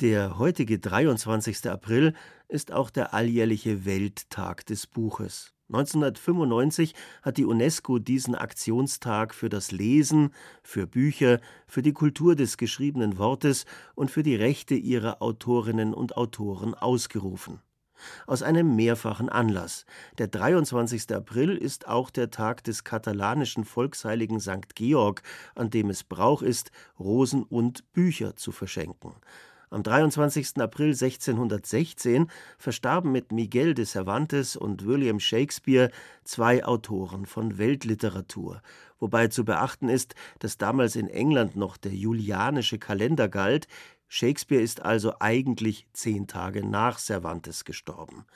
Der heutige 23. April ist auch der alljährliche Welttag des Buches. 1995 hat die UNESCO diesen Aktionstag für das Lesen, für Bücher, für die Kultur des geschriebenen Wortes und für die Rechte ihrer Autorinnen und Autoren ausgerufen. Aus einem mehrfachen Anlass. Der 23. April ist auch der Tag des katalanischen Volksheiligen St. Georg, an dem es Brauch ist, Rosen und Bücher zu verschenken. Am 23. April 1616 verstarben mit Miguel de Cervantes und William Shakespeare zwei Autoren von Weltliteratur, wobei zu beachten ist, dass damals in England noch der julianische Kalender galt, Shakespeare ist also eigentlich zehn Tage nach Cervantes gestorben.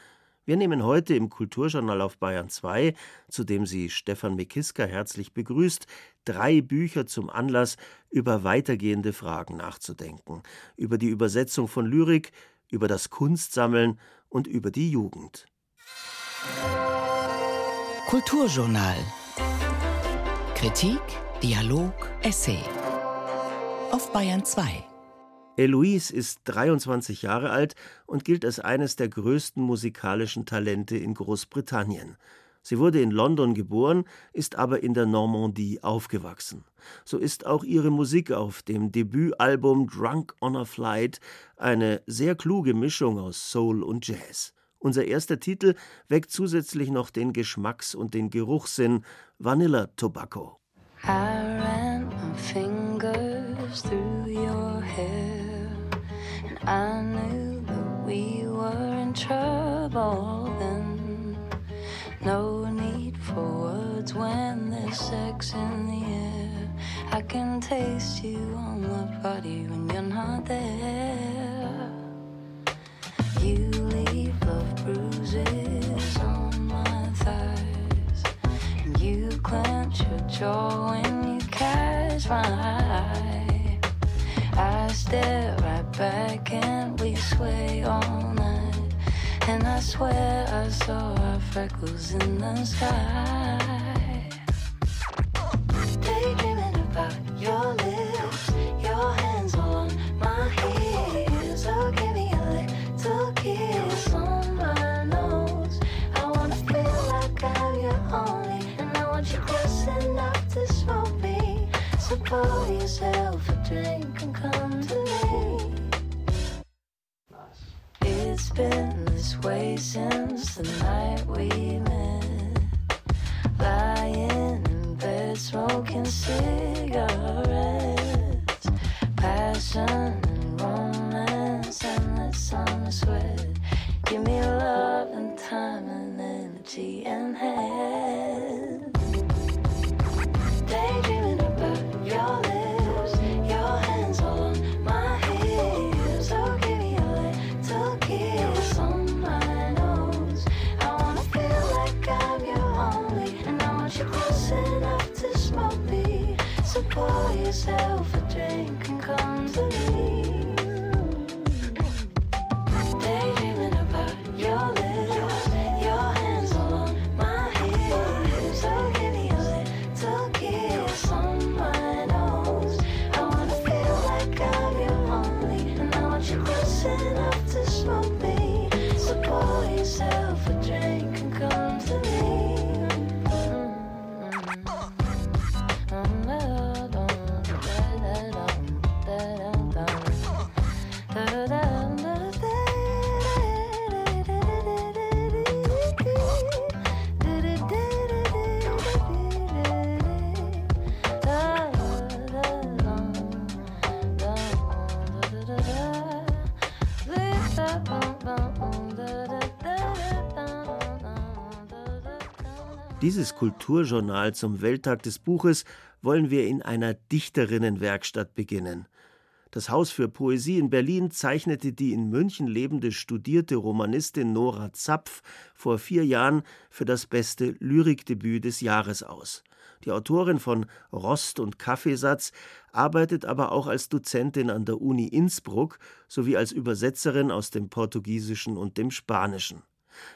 Wir nehmen heute im Kulturjournal auf Bayern 2, zu dem Sie Stefan Mekiska herzlich begrüßt, drei Bücher zum Anlass, über weitergehende Fragen nachzudenken, über die Übersetzung von Lyrik, über das Kunstsammeln und über die Jugend. Kulturjournal. Kritik, Dialog, Essay. Auf Bayern 2 Eloise ist 23 Jahre alt und gilt als eines der größten musikalischen Talente in Großbritannien. Sie wurde in London geboren, ist aber in der Normandie aufgewachsen. So ist auch ihre Musik auf dem Debütalbum Drunk on a Flight eine sehr kluge Mischung aus Soul und Jazz. Unser erster Titel weckt zusätzlich noch den Geschmacks- und den Geruchssinn Vanilla Tobacco. I ran my fingers through your hair. I knew that we were in trouble then. No need for words when there's sex in the air. I can taste you on my body when you're not there. You leave love bruises on my thighs. And you clench your jaw when you catch my eye. I stare back and we sway all night. And I swear I saw our freckles in the sky. Daydreaming about your lips, your hands on my hips. Oh, give me a little kiss on my nose. I wanna feel like I'm your only, and I want you close enough to smoke me. So pour yourself a drink and come been this way since the night we met. Lying in bed, smoking cigarettes. Passion and romance, endless summer sweat. Give me love and time and energy and head. Close enough to smoke me. So pour yourself a drink and come to me. Dieses Kulturjournal zum Welttag des Buches wollen wir in einer Dichterinnenwerkstatt beginnen. Das Haus für Poesie in Berlin zeichnete die in München lebende studierte Romanistin Nora Zapf vor vier Jahren für das beste Lyrikdebüt des Jahres aus. Die Autorin von Rost und Kaffeesatz arbeitet aber auch als Dozentin an der Uni Innsbruck sowie als Übersetzerin aus dem Portugiesischen und dem Spanischen.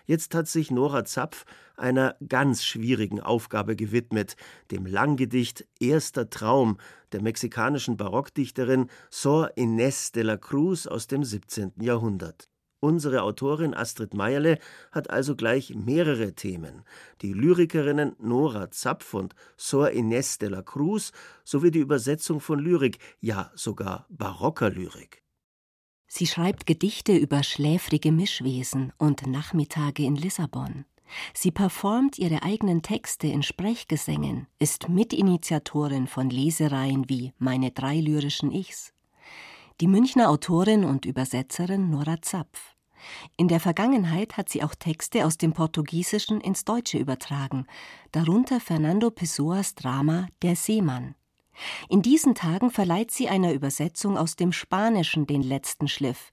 Jetzt hat sich Nora Zapf einer ganz schwierigen Aufgabe gewidmet, dem Langgedicht Erster Traum der mexikanischen Barockdichterin Sor Inés de la Cruz aus dem 17. Jahrhundert. Unsere Autorin Astrid Meierle hat also gleich mehrere Themen: die Lyrikerinnen Nora Zapf und Sor Inés de la Cruz sowie die Übersetzung von Lyrik, ja sogar barocker Lyrik. Sie schreibt Gedichte über schläfrige Mischwesen und Nachmittage in Lissabon. Sie performt ihre eigenen Texte in Sprechgesängen, ist Mitinitiatorin von Lesereien wie Meine drei lyrischen Ichs. Die Münchner Autorin und Übersetzerin Nora Zapf. In der Vergangenheit hat sie auch Texte aus dem Portugiesischen ins Deutsche übertragen, darunter Fernando Pessoas Drama Der Seemann. In diesen Tagen verleiht sie einer Übersetzung aus dem Spanischen den letzten Schliff.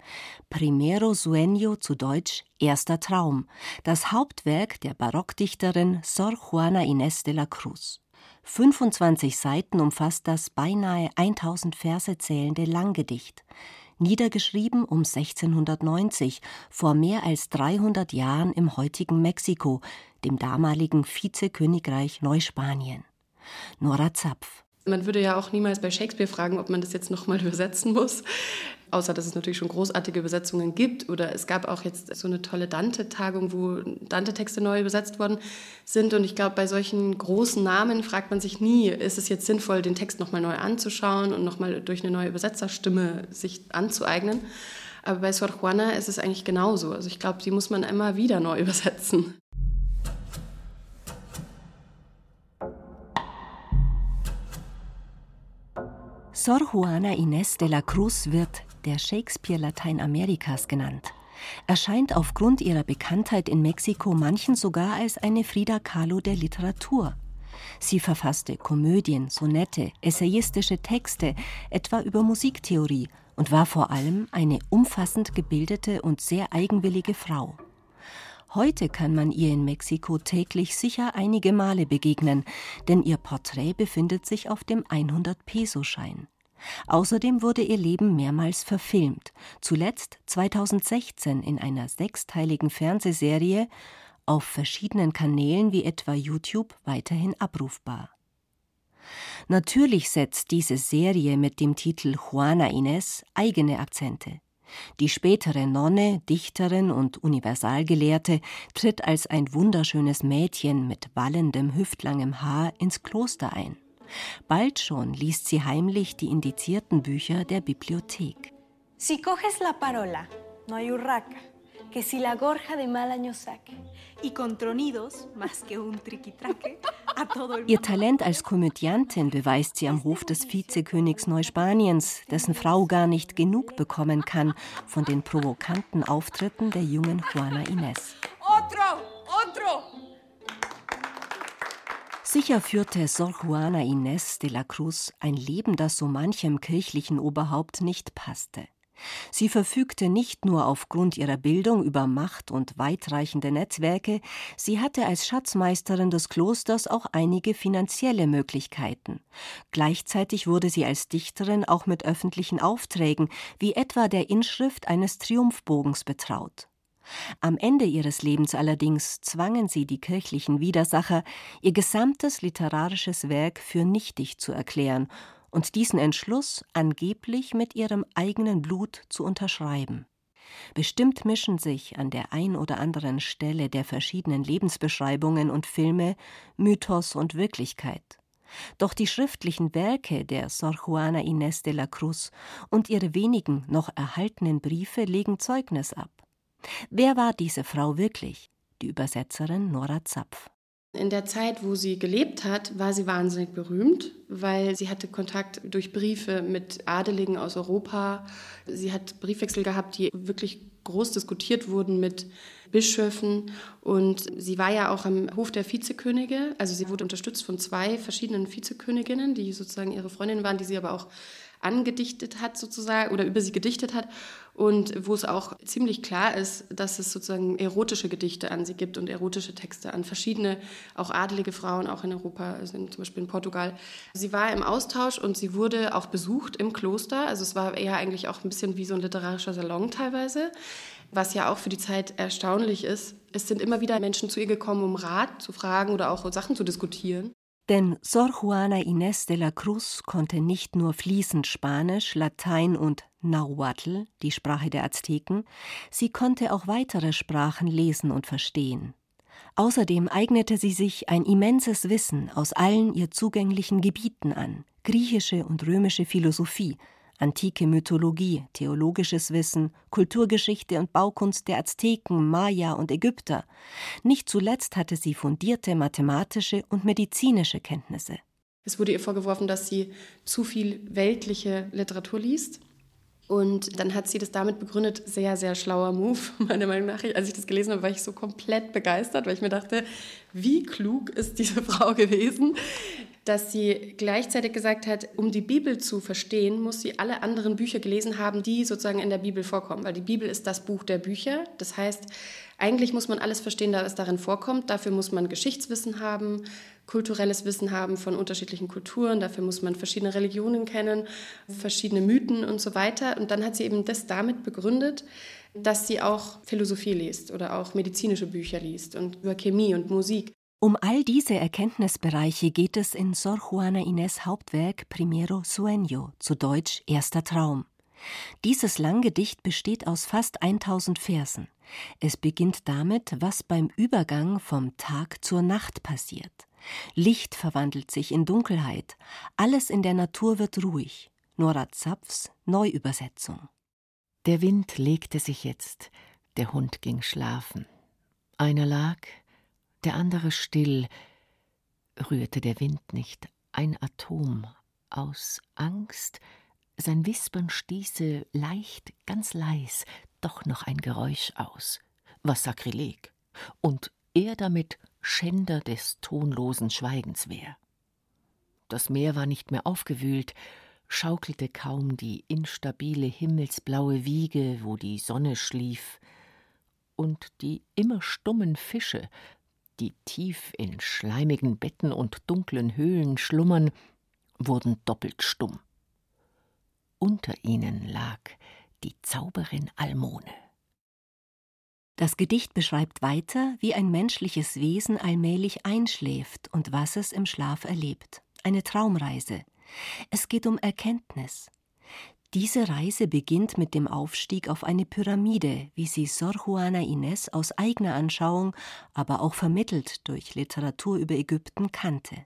Primero Sueño zu Deutsch Erster Traum, das Hauptwerk der Barockdichterin Sor Juana Inés de la Cruz. 25 Seiten umfasst das beinahe 1000 Verse zählende Langgedicht niedergeschrieben um 1690, vor mehr als 300 Jahren im heutigen Mexiko, dem damaligen Vizekönigreich Neuspanien. Nora Zapf. Man würde ja auch niemals bei Shakespeare fragen, ob man das jetzt nochmal übersetzen muss außer dass es natürlich schon großartige Übersetzungen gibt. Oder es gab auch jetzt so eine tolle Dante-Tagung, wo Dante-Texte neu übersetzt worden sind. Und ich glaube, bei solchen großen Namen fragt man sich nie, ist es jetzt sinnvoll, den Text nochmal neu anzuschauen und nochmal durch eine neue Übersetzerstimme sich anzueignen. Aber bei Sor Juana ist es eigentlich genauso. Also ich glaube, die muss man immer wieder neu übersetzen. Sor Juana Inés de la Cruz wird der Shakespeare Lateinamerikas genannt, erscheint aufgrund ihrer Bekanntheit in Mexiko manchen sogar als eine Frida Kahlo der Literatur. Sie verfasste Komödien, Sonette, essayistische Texte, etwa über Musiktheorie und war vor allem eine umfassend gebildete und sehr eigenwillige Frau. Heute kann man ihr in Mexiko täglich sicher einige Male begegnen, denn ihr Porträt befindet sich auf dem 100-Peso-Schein. Außerdem wurde ihr Leben mehrmals verfilmt, zuletzt 2016 in einer sechsteiligen Fernsehserie, auf verschiedenen Kanälen wie etwa YouTube weiterhin abrufbar. Natürlich setzt diese Serie mit dem Titel Juana Inés eigene Akzente. Die spätere Nonne, Dichterin und Universalgelehrte tritt als ein wunderschönes Mädchen mit wallendem, hüftlangem Haar ins Kloster ein. Bald schon liest sie heimlich die indizierten Bücher der Bibliothek. Si coges la parola, no hay urraca, que si la gorja de mal año saque. Y con tronidos, más que un triquitraque, a todo el Ihr Talent als Komödiantin beweist sie am Hof des Vizekönigs Neuspaniens, dessen Frau gar nicht genug bekommen kann von den provokanten Auftritten der jungen Juana Inés. Otro, otro! Sicher führte Sor Juana Inés de la Cruz ein Leben, das so manchem kirchlichen Oberhaupt nicht passte. Sie verfügte nicht nur aufgrund ihrer Bildung über Macht und weitreichende Netzwerke, sie hatte als Schatzmeisterin des Klosters auch einige finanzielle Möglichkeiten. Gleichzeitig wurde sie als Dichterin auch mit öffentlichen Aufträgen, wie etwa der Inschrift eines Triumphbogens betraut. Am Ende ihres Lebens allerdings zwangen sie die kirchlichen Widersacher, ihr gesamtes literarisches Werk für nichtig zu erklären und diesen Entschluss angeblich mit ihrem eigenen Blut zu unterschreiben. Bestimmt mischen sich an der ein oder anderen Stelle der verschiedenen Lebensbeschreibungen und Filme Mythos und Wirklichkeit. Doch die schriftlichen Werke der Sor Juana Inés de la Cruz und ihre wenigen noch erhaltenen Briefe legen Zeugnis ab. Wer war diese Frau wirklich? Die Übersetzerin Nora Zapf. In der Zeit, wo sie gelebt hat, war sie wahnsinnig berühmt, weil sie hatte Kontakt durch Briefe mit Adeligen aus Europa. Sie hat Briefwechsel gehabt, die wirklich groß diskutiert wurden mit Bischöfen. Und sie war ja auch am Hof der Vizekönige. Also sie wurde unterstützt von zwei verschiedenen Vizeköniginnen, die sozusagen ihre Freundinnen waren, die sie aber auch angedichtet hat sozusagen oder über sie gedichtet hat und wo es auch ziemlich klar ist, dass es sozusagen erotische Gedichte an sie gibt und erotische Texte an verschiedene, auch adelige Frauen, auch in Europa, also zum Beispiel in Portugal. Sie war im Austausch und sie wurde auch besucht im Kloster. Also es war eher eigentlich auch ein bisschen wie so ein literarischer Salon teilweise, was ja auch für die Zeit erstaunlich ist. Es sind immer wieder Menschen zu ihr gekommen, um Rat zu fragen oder auch Sachen zu diskutieren. Denn Sor Juana Inés de la Cruz konnte nicht nur fließend Spanisch, Latein und Nahuatl, die Sprache der Azteken, sie konnte auch weitere Sprachen lesen und verstehen. Außerdem eignete sie sich ein immenses Wissen aus allen ihr zugänglichen Gebieten an, griechische und römische Philosophie, antike Mythologie, theologisches Wissen, Kulturgeschichte und Baukunst der Azteken, Maya und Ägypter. Nicht zuletzt hatte sie fundierte mathematische und medizinische Kenntnisse. Es wurde ihr vorgeworfen, dass sie zu viel weltliche Literatur liest. Und dann hat sie das damit begründet, sehr, sehr schlauer Move, meiner Meinung nach. Als ich das gelesen habe, war ich so komplett begeistert, weil ich mir dachte, wie klug ist diese Frau gewesen, dass sie gleichzeitig gesagt hat, um die Bibel zu verstehen, muss sie alle anderen Bücher gelesen haben, die sozusagen in der Bibel vorkommen. Weil die Bibel ist das Buch der Bücher. Das heißt, eigentlich muss man alles verstehen, was darin vorkommt. Dafür muss man Geschichtswissen haben, kulturelles Wissen haben von unterschiedlichen Kulturen. Dafür muss man verschiedene Religionen kennen, verschiedene Mythen und so weiter. Und dann hat sie eben das damit begründet, dass sie auch Philosophie liest oder auch medizinische Bücher liest und über Chemie und Musik. Um all diese Erkenntnisbereiche geht es in Sor Juana Inés Hauptwerk Primero Sueño, zu Deutsch Erster Traum. Dieses Langgedicht besteht aus fast 1000 Versen. Es beginnt damit, was beim Übergang vom Tag zur Nacht passiert. Licht verwandelt sich in Dunkelheit, alles in der Natur wird ruhig. Nora Zapfs Neuübersetzung. Der Wind legte sich jetzt, der Hund ging schlafen. Einer lag, der andere still, rührte der Wind nicht. Ein Atom aus Angst, sein Wispern stieße leicht, ganz leis, doch noch ein Geräusch aus, was Sakrileg, und er damit Schänder des tonlosen Schweigens wär. Das Meer war nicht mehr aufgewühlt, schaukelte kaum die instabile himmelsblaue Wiege, wo die Sonne schlief, und die immer stummen Fische die tief in schleimigen Betten und dunklen Höhlen schlummern, wurden doppelt stumm. Unter ihnen lag die Zauberin Almone. Das Gedicht beschreibt weiter, wie ein menschliches Wesen allmählich einschläft und was es im Schlaf erlebt. Eine Traumreise. Es geht um Erkenntnis. Diese Reise beginnt mit dem Aufstieg auf eine Pyramide, wie sie Sor Juana Inés aus eigener Anschauung, aber auch vermittelt durch Literatur über Ägypten kannte.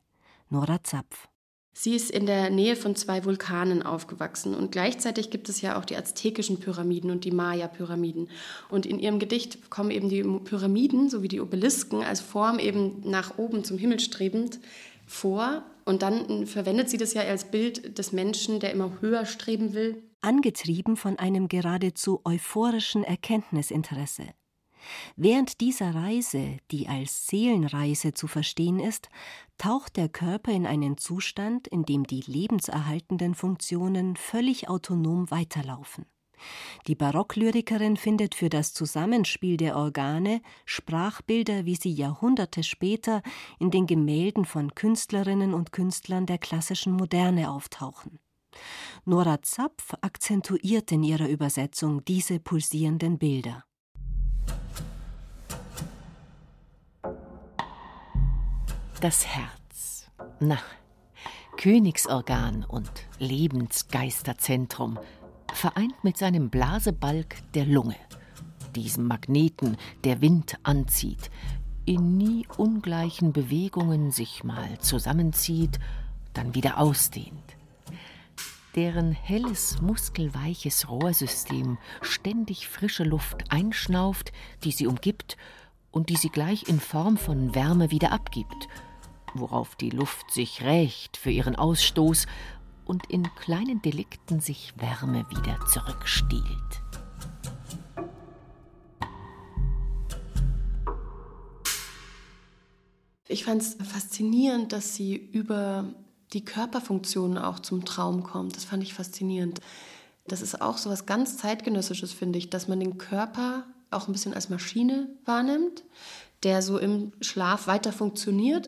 Nora Zapf. Sie ist in der Nähe von zwei Vulkanen aufgewachsen und gleichzeitig gibt es ja auch die aztekischen Pyramiden und die Maya-Pyramiden. Und in ihrem Gedicht kommen eben die Pyramiden sowie die Obelisken als Form eben nach oben zum Himmel strebend vor. Und dann verwendet sie das ja als Bild des Menschen, der immer höher streben will. Angetrieben von einem geradezu euphorischen Erkenntnisinteresse. Während dieser Reise, die als Seelenreise zu verstehen ist, taucht der Körper in einen Zustand, in dem die lebenserhaltenden Funktionen völlig autonom weiterlaufen. Die Barocklyrikerin findet für das Zusammenspiel der Organe Sprachbilder, wie sie Jahrhunderte später in den Gemälden von Künstlerinnen und Künstlern der klassischen Moderne auftauchen. Nora Zapf akzentuiert in ihrer Übersetzung diese pulsierenden Bilder. Das Herz. Na, Königsorgan und Lebensgeisterzentrum vereint mit seinem Blasebalg der Lunge, diesem Magneten, der Wind anzieht, in nie ungleichen Bewegungen sich mal zusammenzieht, dann wieder ausdehnt, deren helles, muskelweiches Rohrsystem ständig frische Luft einschnauft, die sie umgibt und die sie gleich in Form von Wärme wieder abgibt, worauf die Luft sich rächt für ihren Ausstoß und in kleinen Delikten sich Wärme wieder zurückstiehlt. Ich fand es faszinierend, dass sie über die Körperfunktion auch zum Traum kommt. Das fand ich faszinierend. Das ist auch so was ganz zeitgenössisches, finde ich, dass man den Körper auch ein bisschen als Maschine wahrnimmt, der so im Schlaf weiter funktioniert.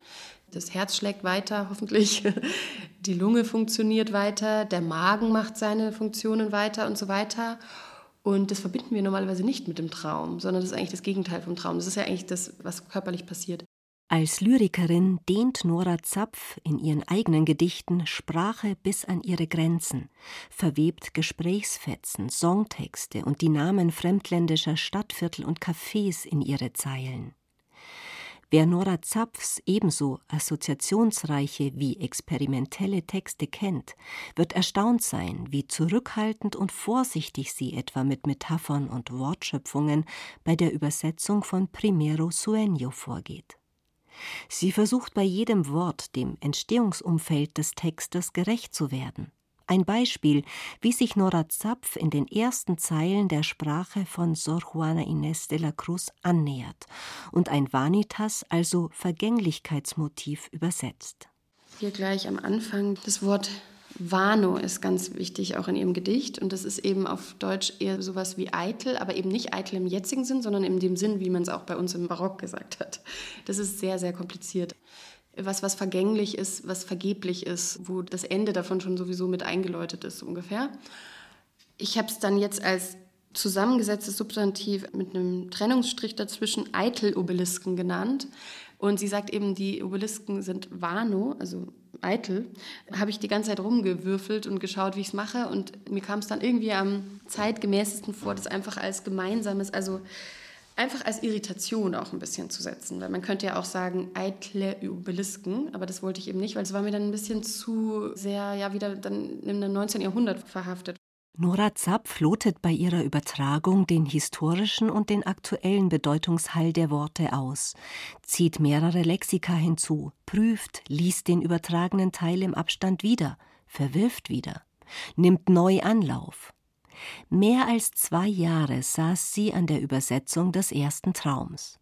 Das Herz schlägt weiter, hoffentlich. Die Lunge funktioniert weiter, der Magen macht seine Funktionen weiter und so weiter. Und das verbinden wir normalerweise nicht mit dem Traum, sondern das ist eigentlich das Gegenteil vom Traum. Das ist ja eigentlich das, was körperlich passiert. Als Lyrikerin dehnt Nora Zapf in ihren eigenen Gedichten Sprache bis an ihre Grenzen, verwebt Gesprächsfetzen, Songtexte und die Namen fremdländischer Stadtviertel und Cafés in ihre Zeilen. Wer Nora Zapfs ebenso assoziationsreiche wie experimentelle Texte kennt, wird erstaunt sein, wie zurückhaltend und vorsichtig sie etwa mit Metaphern und Wortschöpfungen bei der Übersetzung von Primero Sueño vorgeht. Sie versucht bei jedem Wort dem Entstehungsumfeld des Textes gerecht zu werden. Ein Beispiel, wie sich Nora Zapf in den ersten Zeilen der Sprache von Sor Juana Inés de la Cruz annähert und ein Vanitas, also Vergänglichkeitsmotiv, übersetzt. Hier gleich am Anfang das Wort Vano ist ganz wichtig auch in ihrem Gedicht und das ist eben auf Deutsch eher sowas wie eitel, aber eben nicht eitel im jetzigen Sinn, sondern in dem Sinn, wie man es auch bei uns im Barock gesagt hat. Das ist sehr, sehr kompliziert. Was, was vergänglich ist, was vergeblich ist, wo das Ende davon schon sowieso mit eingeläutet ist, ungefähr. Ich habe es dann jetzt als zusammengesetztes Substantiv mit einem Trennungsstrich dazwischen Eitel-Obelisken genannt. Und sie sagt eben, die Obelisken sind Vano, also eitel, habe ich die ganze Zeit rumgewürfelt und geschaut, wie ich es mache. Und mir kam es dann irgendwie am zeitgemäßesten vor, das einfach als gemeinsames, also einfach als Irritation auch ein bisschen zu setzen. Weil man könnte ja auch sagen, eitle Obelisken, aber das wollte ich eben nicht, weil es war mir dann ein bisschen zu sehr, ja, wieder dann im 19. Jahrhundert verhaftet. Nora Zapf lotet bei ihrer Übertragung den historischen und den aktuellen Bedeutungshall der Worte aus, zieht mehrere Lexika hinzu, prüft, liest den übertragenen Teil im Abstand wieder, verwirft wieder, nimmt neu Anlauf. Mehr als zwei Jahre saß sie an der Übersetzung des ersten Traums.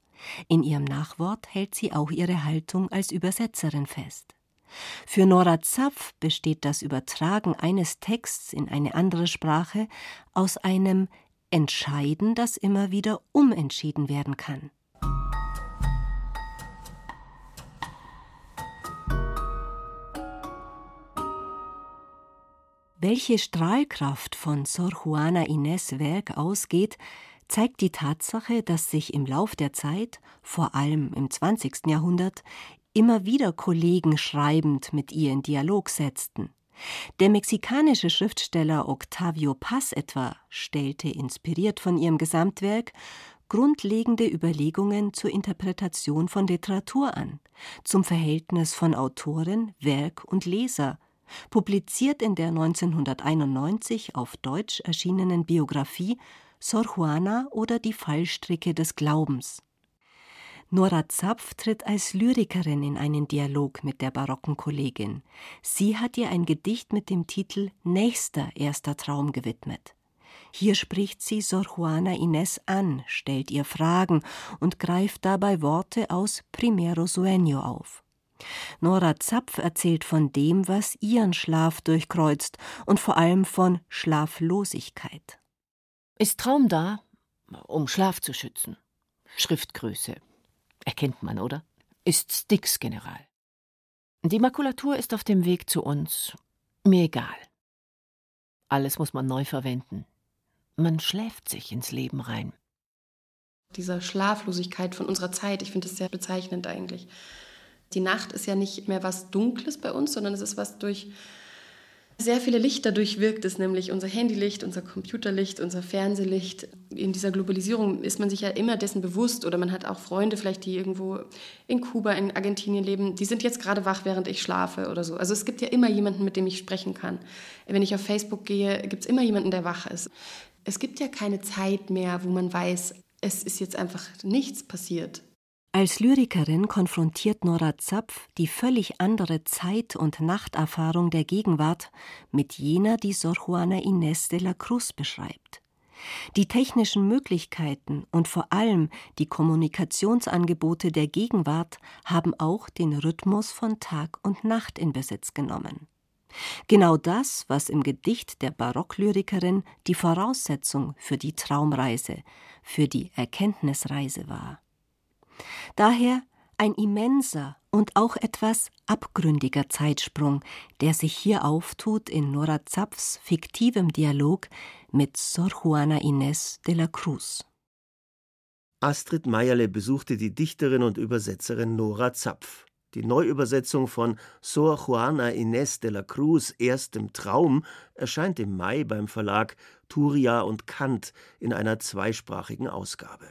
In ihrem Nachwort hält sie auch ihre Haltung als Übersetzerin fest. Für Nora Zapf besteht das Übertragen eines Texts in eine andere Sprache aus einem Entscheiden, das immer wieder umentschieden werden kann. Welche Strahlkraft von Sor Juana Inés Werk ausgeht, zeigt die Tatsache, dass sich im Lauf der Zeit, vor allem im 20. Jahrhundert, immer wieder Kollegen schreibend mit ihr in Dialog setzten. Der mexikanische Schriftsteller Octavio Paz etwa stellte, inspiriert von ihrem Gesamtwerk, grundlegende Überlegungen zur Interpretation von Literatur an, zum Verhältnis von Autorin, Werk und Leser, publiziert in der 1991 auf Deutsch erschienenen Biografie Sor Juana oder die Fallstricke des Glaubens. Nora Zapf tritt als Lyrikerin in einen Dialog mit der barocken Kollegin. Sie hat ihr ein Gedicht mit dem Titel Nächster erster Traum gewidmet. Hier spricht sie Sor Juana Inés an, stellt ihr Fragen und greift dabei Worte aus Primero Sueño auf. Nora Zapf erzählt von dem, was ihren Schlaf durchkreuzt und vor allem von Schlaflosigkeit. Ist Traum da, um Schlaf zu schützen? Schriftgröße, Erkennt man, oder? Ist Styx General. Die Makulatur ist auf dem Weg zu uns. Mir egal. Alles muss man neu verwenden. Man schläft sich ins Leben rein. Dieser Schlaflosigkeit von unserer Zeit, ich finde das sehr bezeichnend eigentlich. Die Nacht ist ja nicht mehr was Dunkles bei uns, sondern es ist was durch sehr viele Lichter durchwirkt es, nämlich unser Handylicht, unser Computerlicht, unser Fernsehlicht. In dieser Globalisierung ist man sich ja immer dessen bewusst oder man hat auch Freunde vielleicht, die irgendwo in Kuba, in Argentinien leben, die sind jetzt gerade wach, während ich schlafe oder so. Also es gibt ja immer jemanden, mit dem ich sprechen kann. Wenn ich auf Facebook gehe, gibt es immer jemanden, der wach ist. Es gibt ja keine Zeit mehr, wo man weiß, es ist jetzt einfach nichts passiert. Als Lyrikerin konfrontiert Nora Zapf die völlig andere Zeit- und Nachterfahrung der Gegenwart mit jener, die Sor Juana Inés de la Cruz beschreibt. Die technischen Möglichkeiten und vor allem die Kommunikationsangebote der Gegenwart haben auch den Rhythmus von Tag und Nacht in Besitz genommen. Genau das, was im Gedicht der Barocklyrikerin die Voraussetzung für die Traumreise, für die Erkenntnisreise war. Daher ein immenser und auch etwas abgründiger Zeitsprung, der sich hier auftut in Nora Zapfs fiktivem Dialog mit Sor Juana Inés de la Cruz. Astrid Meierle besuchte die Dichterin und Übersetzerin Nora Zapf. Die Neuübersetzung von Sor Juana Inés de la Cruz Erstem Traum erscheint im Mai beim Verlag Turia und Kant in einer zweisprachigen Ausgabe.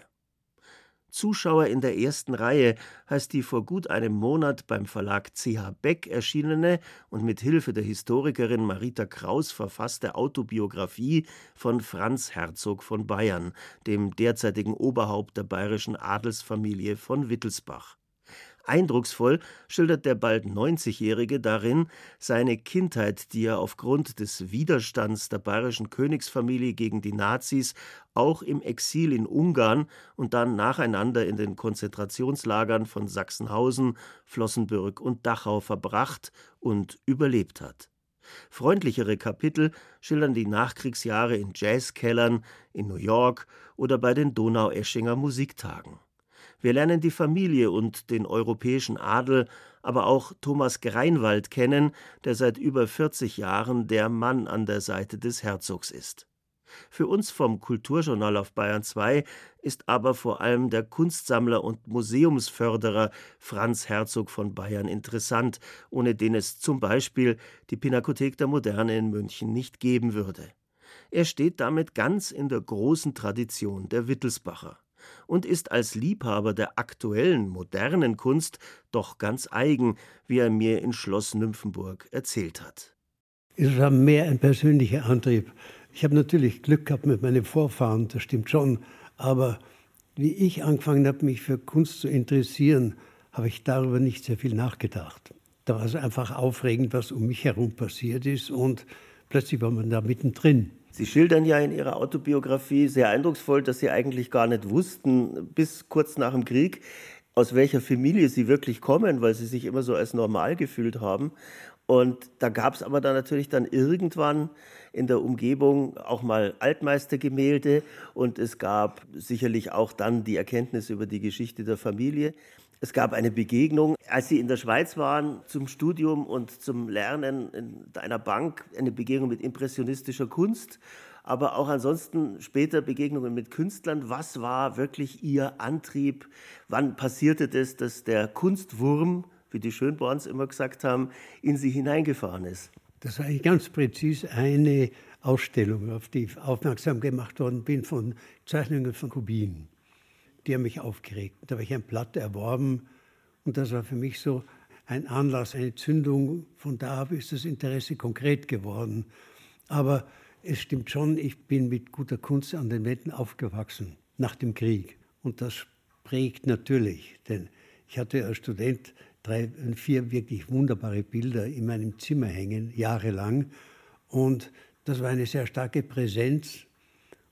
Zuschauer in der ersten Reihe heißt die vor gut einem Monat beim Verlag CH Beck erschienene und mit Hilfe der Historikerin Marita Kraus verfasste Autobiografie von Franz Herzog von Bayern, dem derzeitigen Oberhaupt der bayerischen Adelsfamilie von Wittelsbach. Eindrucksvoll schildert der bald 90-Jährige darin seine Kindheit, die er aufgrund des Widerstands der bayerischen Königsfamilie gegen die Nazis auch im Exil in Ungarn und dann nacheinander in den Konzentrationslagern von Sachsenhausen, Flossenbürg und Dachau verbracht und überlebt hat. Freundlichere Kapitel schildern die Nachkriegsjahre in Jazzkellern, in New York oder bei den Donaueschinger Musiktagen. Wir lernen die Familie und den europäischen Adel, aber auch Thomas Greinwald kennen, der seit über 40 Jahren der Mann an der Seite des Herzogs ist. Für uns vom Kulturjournal auf Bayern 2 ist aber vor allem der Kunstsammler und Museumsförderer Franz Herzog von Bayern interessant, ohne den es zum Beispiel die Pinakothek der Moderne in München nicht geben würde. Er steht damit ganz in der großen Tradition der Wittelsbacher und ist als Liebhaber der aktuellen, modernen Kunst doch ganz eigen, wie er mir in Schloss Nymphenburg erzählt hat. Es war mehr ein persönlicher Antrieb. Ich habe natürlich Glück gehabt mit meinen Vorfahren, das stimmt schon, aber wie ich angefangen habe, mich für Kunst zu interessieren, habe ich darüber nicht sehr viel nachgedacht. Da war es einfach aufregend, was um mich herum passiert ist und plötzlich war man da mittendrin. Sie schildern ja in Ihrer Autobiografie sehr eindrucksvoll, dass Sie eigentlich gar nicht wussten, bis kurz nach dem Krieg, aus welcher Familie Sie wirklich kommen, weil Sie sich immer so als normal gefühlt haben. Und da gab es aber dann natürlich dann irgendwann in der Umgebung auch mal Altmeistergemälde und es gab sicherlich auch dann die Erkenntnis über die Geschichte der Familie. Es gab eine Begegnung, als Sie in der Schweiz waren zum Studium und zum Lernen in einer Bank, eine Begegnung mit impressionistischer Kunst, aber auch ansonsten später Begegnungen mit Künstlern. Was war wirklich Ihr Antrieb? Wann passierte das, dass der Kunstwurm, wie die Schönborns immer gesagt haben, in Sie hineingefahren ist? Das war eigentlich ganz präzise eine Ausstellung, auf die ich aufmerksam gemacht worden bin von Zeichnungen von Kubin die haben mich aufgeregt. Da habe ich ein Blatt erworben und das war für mich so ein Anlass, eine Zündung. Von da ab ist das Interesse konkret geworden. Aber es stimmt schon, ich bin mit guter Kunst an den Wänden aufgewachsen nach dem Krieg. Und das prägt natürlich, denn ich hatte als Student drei, vier wirklich wunderbare Bilder in meinem Zimmer hängen, jahrelang. Und das war eine sehr starke Präsenz.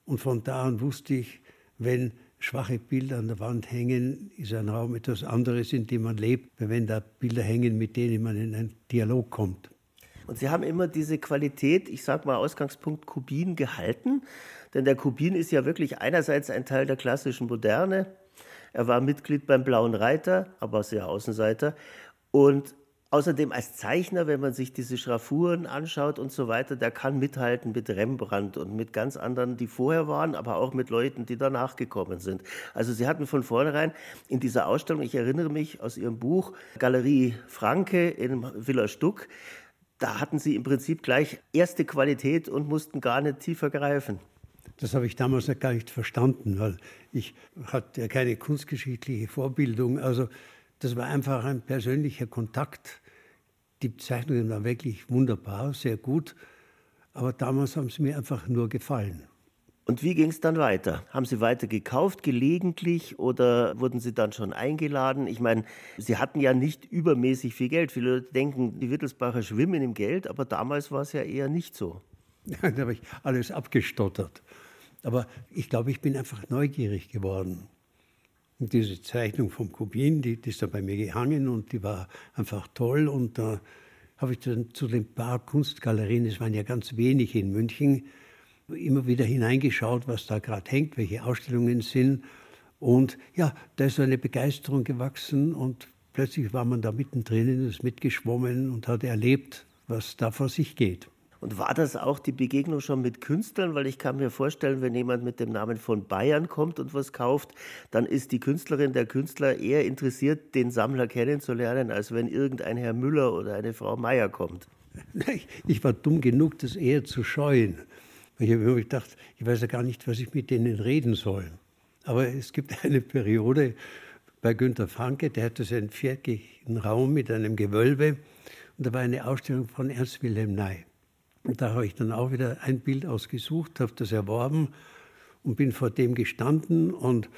Und von da an wusste ich, wenn schwache Bilder an der Wand hängen, ist ein Raum etwas anderes, in dem man lebt, wenn da Bilder hängen, mit denen man in einen Dialog kommt. Und Sie haben immer diese Qualität, ich sage mal Ausgangspunkt Kubin, gehalten. Denn der Kubin ist ja wirklich einerseits ein Teil der klassischen Moderne. Er war Mitglied beim Blauen Reiter, aber sehr Außenseiter. Und Außerdem als Zeichner, wenn man sich diese Schraffuren anschaut und so weiter, der kann mithalten mit Rembrandt und mit ganz anderen, die vorher waren, aber auch mit Leuten, die danach gekommen sind. Also sie hatten von vornherein in dieser Ausstellung, ich erinnere mich aus ihrem Buch Galerie Franke in Villa Stuck, da hatten sie im Prinzip gleich erste Qualität und mussten gar nicht tiefer greifen. Das habe ich damals gar nicht verstanden, weil ich hatte ja keine kunstgeschichtliche Vorbildung. Also das war einfach ein persönlicher Kontakt. Die Zeichnungen waren wirklich wunderbar, sehr gut. Aber damals haben sie mir einfach nur gefallen. Und wie ging es dann weiter? Haben Sie weiter gekauft, gelegentlich, oder wurden Sie dann schon eingeladen? Ich meine, Sie hatten ja nicht übermäßig viel Geld. Viele Leute denken, die Wittelsbacher schwimmen im Geld, aber damals war es ja eher nicht so. da habe ich alles abgestottert. Aber ich glaube, ich bin einfach neugierig geworden. Und diese Zeichnung vom Kubin, die, die ist da bei mir gehangen und die war einfach toll. Und da habe ich dann zu den paar Kunstgalerien, es waren ja ganz wenig in München, immer wieder hineingeschaut, was da gerade hängt, welche Ausstellungen sind. Und ja, da ist so eine Begeisterung gewachsen und plötzlich war man da mittendrin, ist mitgeschwommen und hat erlebt, was da vor sich geht. Und war das auch die Begegnung schon mit Künstlern? Weil ich kann mir vorstellen, wenn jemand mit dem Namen von Bayern kommt und was kauft, dann ist die Künstlerin, der Künstler eher interessiert, den Sammler kennenzulernen, als wenn irgendein Herr Müller oder eine Frau Meier kommt. Ich war dumm genug, das eher zu scheuen. Ich habe immer gedacht, ich weiß ja gar nicht, was ich mit denen reden soll. Aber es gibt eine Periode bei Günter Franke, der hatte seinen viereckigen Raum mit einem Gewölbe und da war eine Ausstellung von Ernst Wilhelm Ney. Da habe ich dann auch wieder ein Bild ausgesucht, habe das erworben und bin vor dem gestanden und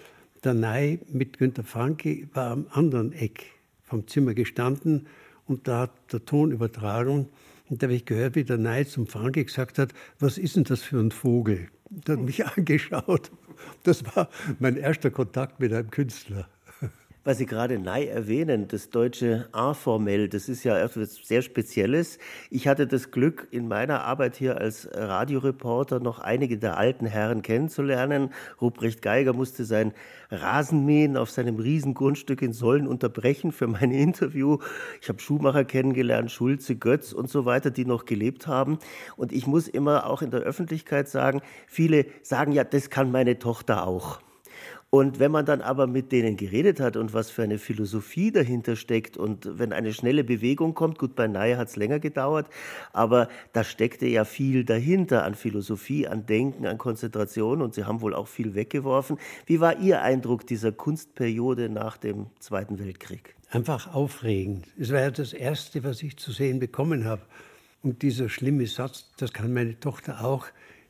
der Ney mit Günter Franke war am anderen Eck vom Zimmer gestanden und da hat der Ton übertragen und da habe ich gehört, wie der Ney zum Franke gesagt hat, was ist denn das für ein Vogel? Der hat mich angeschaut. Das war mein erster Kontakt mit einem Künstler. Was Sie gerade Nei erwähnen, das deutsche A-Formell, das ist ja etwas sehr Spezielles. Ich hatte das Glück, in meiner Arbeit hier als Radioreporter noch einige der alten Herren kennenzulernen. Ruprecht Geiger musste sein Rasenmähen auf seinem Riesengrundstück in Sollen unterbrechen für mein Interview. Ich habe Schuhmacher kennengelernt, Schulze, Götz und so weiter, die noch gelebt haben. Und ich muss immer auch in der Öffentlichkeit sagen, viele sagen ja, das kann meine Tochter auch. Und wenn man dann aber mit denen geredet hat und was für eine Philosophie dahinter steckt und wenn eine schnelle Bewegung kommt, gut, bei Naya hat es länger gedauert, aber da steckte ja viel dahinter an Philosophie, an Denken, an Konzentration und sie haben wohl auch viel weggeworfen. Wie war Ihr Eindruck dieser Kunstperiode nach dem Zweiten Weltkrieg? Einfach aufregend. Es war ja das Erste, was ich zu sehen bekommen habe. Und dieser schlimme Satz, das kann meine Tochter auch,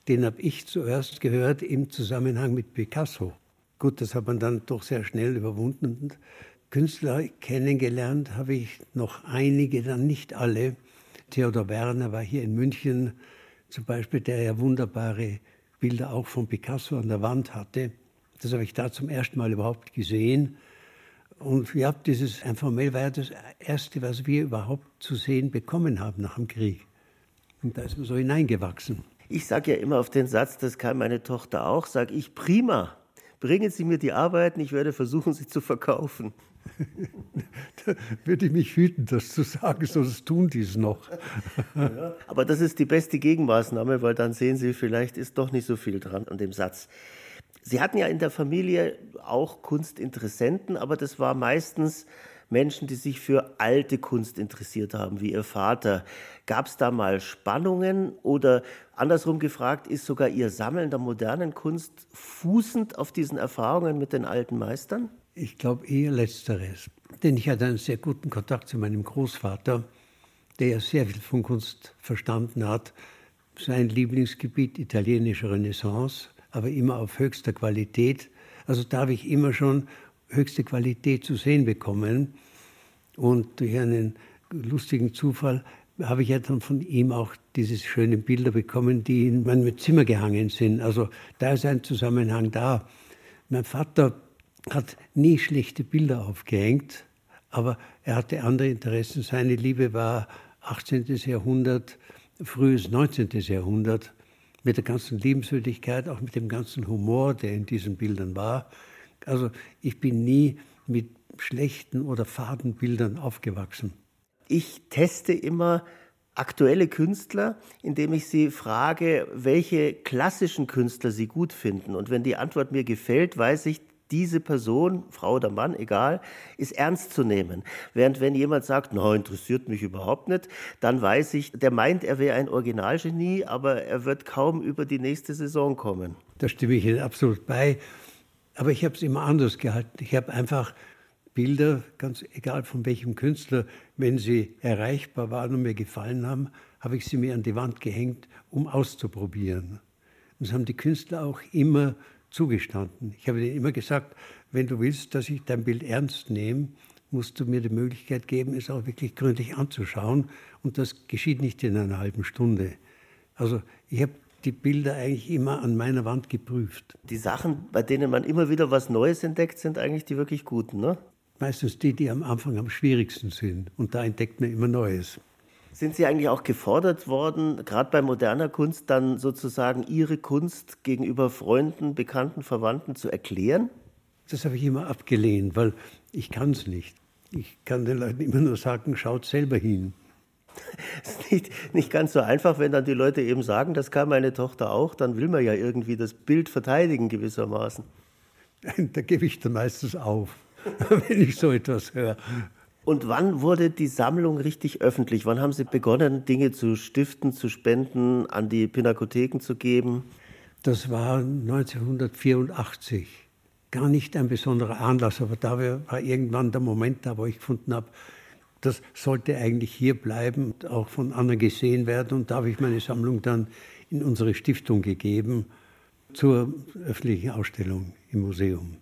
den habe ich zuerst gehört im Zusammenhang mit Picasso. Gut, das hat man dann doch sehr schnell überwunden. Und Künstler kennengelernt habe ich noch einige, dann nicht alle. Theodor Werner war hier in München zum Beispiel, der ja wunderbare Bilder auch von Picasso an der Wand hatte. Das habe ich da zum ersten Mal überhaupt gesehen. Und ja, dieses Informell war ja das Erste, was wir überhaupt zu sehen bekommen haben nach dem Krieg. Und da ist man so hineingewachsen. Ich sage ja immer auf den Satz, das kann meine Tochter auch, sage ich prima bringen Sie mir die Arbeiten, ich werde versuchen, sie zu verkaufen. da würde ich mich hüten, das zu sagen, sonst tun die es noch. ja, aber das ist die beste Gegenmaßnahme, weil dann sehen Sie, vielleicht ist doch nicht so viel dran an dem Satz. Sie hatten ja in der Familie auch Kunstinteressenten, aber das war meistens Menschen, die sich für alte Kunst interessiert haben, wie Ihr Vater. Gab es da mal Spannungen oder andersrum gefragt, ist sogar Ihr Sammeln der modernen Kunst fußend auf diesen Erfahrungen mit den alten Meistern? Ich glaube eher letzteres. Denn ich hatte einen sehr guten Kontakt zu meinem Großvater, der ja sehr viel von Kunst verstanden hat. Sein Lieblingsgebiet italienische Renaissance, aber immer auf höchster Qualität. Also da habe ich immer schon höchste Qualität zu sehen bekommen. Und durch einen lustigen Zufall habe ich ja dann von ihm auch diese schönen Bilder bekommen, die in meinem Zimmer gehangen sind. Also da ist ein Zusammenhang da. Mein Vater hat nie schlechte Bilder aufgehängt, aber er hatte andere Interessen. Seine Liebe war 18. Jahrhundert, frühes 19. Jahrhundert, mit der ganzen Liebenswürdigkeit, auch mit dem ganzen Humor, der in diesen Bildern war. Also ich bin nie mit schlechten oder faden Bildern aufgewachsen. Ich teste immer aktuelle Künstler, indem ich sie frage, welche klassischen Künstler sie gut finden. Und wenn die Antwort mir gefällt, weiß ich, diese Person, Frau oder Mann, egal, ist ernst zu nehmen. Während wenn jemand sagt, na, interessiert mich überhaupt nicht, dann weiß ich, der meint, er wäre ein Originalgenie, aber er wird kaum über die nächste Saison kommen. Da stimme ich Ihnen absolut bei. Aber ich habe es immer anders gehalten. Ich habe einfach Bilder, ganz egal von welchem Künstler, wenn sie erreichbar waren und mir gefallen haben, habe ich sie mir an die Wand gehängt, um auszuprobieren. Und das haben die Künstler auch immer zugestanden. Ich habe ihnen immer gesagt, wenn du willst, dass ich dein Bild ernst nehme, musst du mir die Möglichkeit geben, es auch wirklich gründlich anzuschauen. Und das geschieht nicht in einer halben Stunde. Also ich habe die Bilder eigentlich immer an meiner Wand geprüft. Die Sachen, bei denen man immer wieder was Neues entdeckt, sind eigentlich die wirklich guten, ne? Meistens die, die am Anfang am schwierigsten sind. Und da entdeckt man immer Neues. Sind Sie eigentlich auch gefordert worden, gerade bei moderner Kunst, dann sozusagen Ihre Kunst gegenüber Freunden, Bekannten, Verwandten zu erklären? Das habe ich immer abgelehnt, weil ich kann es nicht. Ich kann den Leuten immer nur sagen, schaut selber hin. Ist nicht, nicht ganz so einfach, wenn dann die Leute eben sagen, das kann meine Tochter auch, dann will man ja irgendwie das Bild verteidigen gewissermaßen. Da gebe ich dann meistens auf, wenn ich so etwas höre. Und wann wurde die Sammlung richtig öffentlich? Wann haben Sie begonnen, Dinge zu stiften, zu spenden, an die Pinakotheken zu geben? Das war 1984. Gar nicht ein besonderer Anlass, aber da war irgendwann der Moment da, wo ich gefunden habe, das sollte eigentlich hier bleiben und auch von anderen gesehen werden. Und da habe ich meine Sammlung dann in unsere Stiftung gegeben zur öffentlichen Ausstellung im Museum.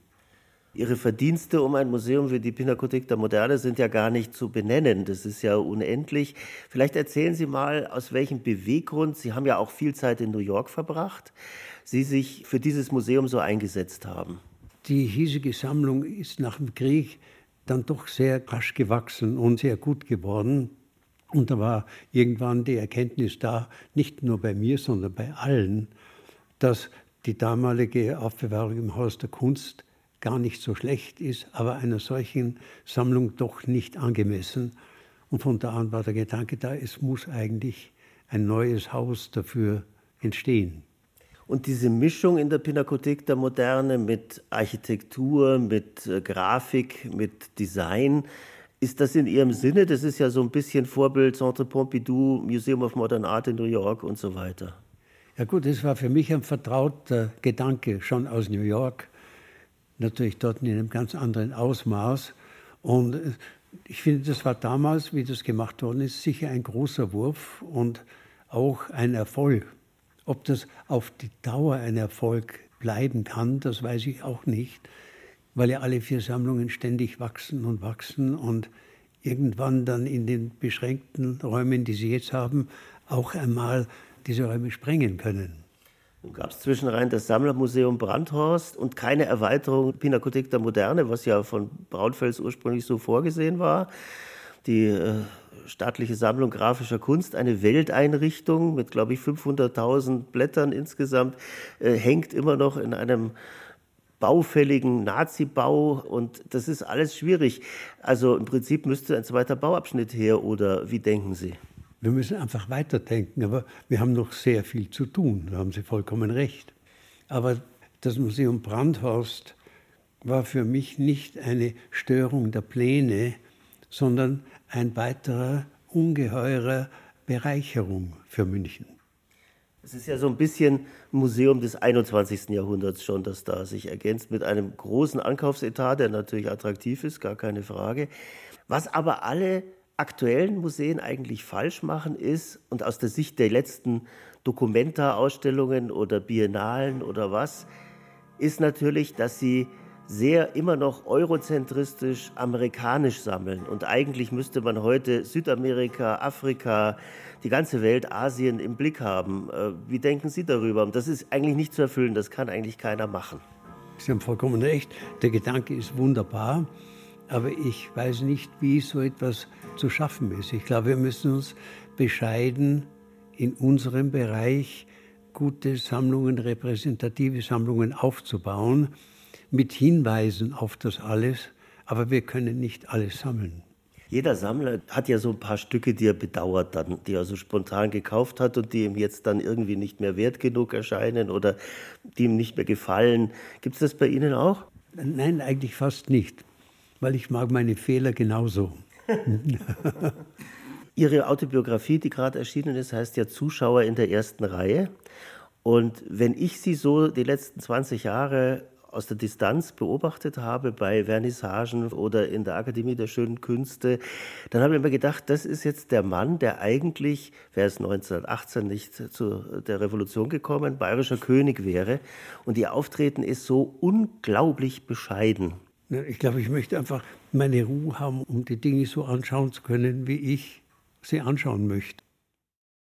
Ihre Verdienste um ein Museum wie die Pinakothek der Moderne sind ja gar nicht zu benennen. Das ist ja unendlich. Vielleicht erzählen Sie mal, aus welchem Beweggrund, Sie haben ja auch viel Zeit in New York verbracht, Sie sich für dieses Museum so eingesetzt haben. Die hiesige Sammlung ist nach dem Krieg dann doch sehr rasch gewachsen und sehr gut geworden. Und da war irgendwann die Erkenntnis da, nicht nur bei mir, sondern bei allen, dass die damalige Aufbewahrung im Haus der Kunst gar nicht so schlecht ist, aber einer solchen Sammlung doch nicht angemessen. Und von da an war der Gedanke da, es muss eigentlich ein neues Haus dafür entstehen. Und diese Mischung in der Pinakothek der Moderne mit Architektur, mit äh, Grafik, mit Design, ist das in Ihrem Sinne? Das ist ja so ein bisschen Vorbild Centre Pompidou, Museum of Modern Art in New York und so weiter. Ja gut, das war für mich ein vertrauter Gedanke schon aus New York natürlich dort in einem ganz anderen Ausmaß. Und äh, ich finde, das war damals, wie das gemacht worden ist, sicher ein großer Wurf und auch ein Erfolg. Ob das auf die Dauer ein Erfolg bleiben kann, das weiß ich auch nicht, weil ja alle vier Sammlungen ständig wachsen und wachsen und irgendwann dann in den beschränkten Räumen, die sie jetzt haben, auch einmal diese Räume sprengen können. Nun gab es zwischenrein das Sammlermuseum Brandhorst und keine Erweiterung Pinakothek der Moderne, was ja von Braunfels ursprünglich so vorgesehen war. Die äh, staatliche Sammlung grafischer Kunst, eine Welteinrichtung mit, glaube ich, 500.000 Blättern insgesamt, äh, hängt immer noch in einem baufälligen Nazi-Bau und das ist alles schwierig. Also im Prinzip müsste ein zweiter Bauabschnitt her oder wie denken Sie? Wir müssen einfach weiterdenken, aber wir haben noch sehr viel zu tun, da haben Sie vollkommen recht. Aber das Museum Brandhorst war für mich nicht eine Störung der Pläne, sondern ein weiterer ungeheurer Bereicherung für München. Es ist ja so ein bisschen Museum des 21. Jahrhunderts schon, das da sich ergänzt mit einem großen Ankaufsetat, der natürlich attraktiv ist, gar keine Frage. Was aber alle aktuellen Museen eigentlich falsch machen, ist, und aus der Sicht der letzten Dokumenta-Ausstellungen oder Biennalen oder was, ist natürlich, dass sie sehr immer noch eurozentristisch amerikanisch sammeln. Und eigentlich müsste man heute Südamerika, Afrika, die ganze Welt, Asien im Blick haben. Äh, wie denken Sie darüber? Das ist eigentlich nicht zu erfüllen, das kann eigentlich keiner machen. Sie haben vollkommen recht. Der Gedanke ist wunderbar, aber ich weiß nicht, wie so etwas zu schaffen ist. Ich glaube, wir müssen uns bescheiden in unserem Bereich gute Sammlungen, repräsentative Sammlungen aufzubauen, mit Hinweisen auf das alles, aber wir können nicht alles sammeln. Jeder Sammler hat ja so ein paar Stücke, die er bedauert dann, die er so spontan gekauft hat und die ihm jetzt dann irgendwie nicht mehr wert genug erscheinen oder die ihm nicht mehr gefallen. Gibt es das bei Ihnen auch? Nein, eigentlich fast nicht, weil ich mag meine Fehler genauso. Ihre Autobiografie, die gerade erschienen ist, heißt ja Zuschauer in der ersten Reihe. Und wenn ich Sie so die letzten 20 Jahre aus der Distanz beobachtet habe bei Vernissagen oder in der Akademie der Schönen Künste, dann habe ich mir gedacht, das ist jetzt der Mann, der eigentlich, wäre es 1918 nicht zu der Revolution gekommen, bayerischer König wäre. Und ihr Auftreten ist so unglaublich bescheiden. Ich glaube, ich möchte einfach meine Ruhe haben, um die Dinge so anschauen zu können, wie ich sie anschauen möchte.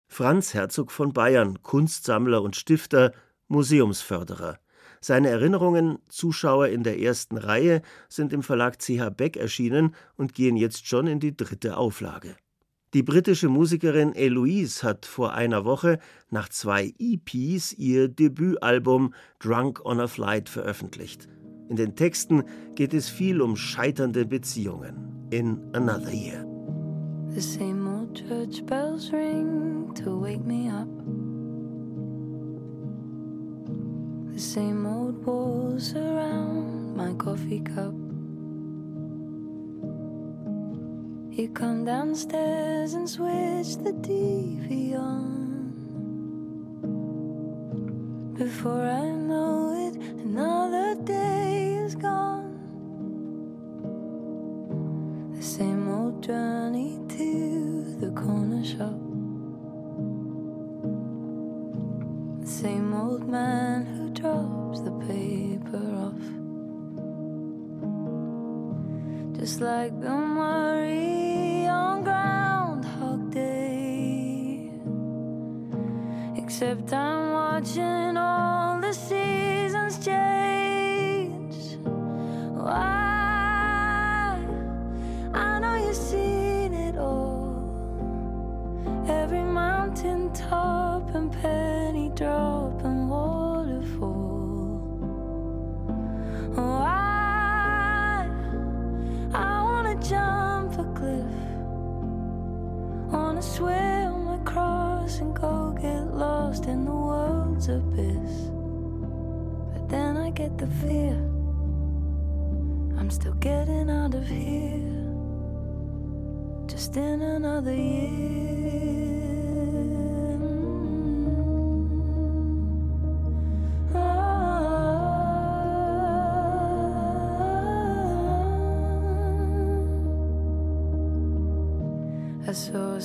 Franz Herzog von Bayern, Kunstsammler und Stifter, Museumsförderer. Seine Erinnerungen Zuschauer in der ersten Reihe sind im Verlag CH Beck erschienen und gehen jetzt schon in die dritte Auflage. Die britische Musikerin Eloise hat vor einer Woche nach zwei EPs ihr Debütalbum Drunk on a Flight veröffentlicht. In den Texten geht es viel um scheiternde Beziehungen. In Another Year. The same old church bells ring to wake me up. The same old walls around my coffee cup. You come downstairs and switch the TV on. Before I know it, another day is gone. The same old journey to the corner shop. The same old man drops the paper off. Just like Bill Murray on Groundhog Day. Except I'm watching all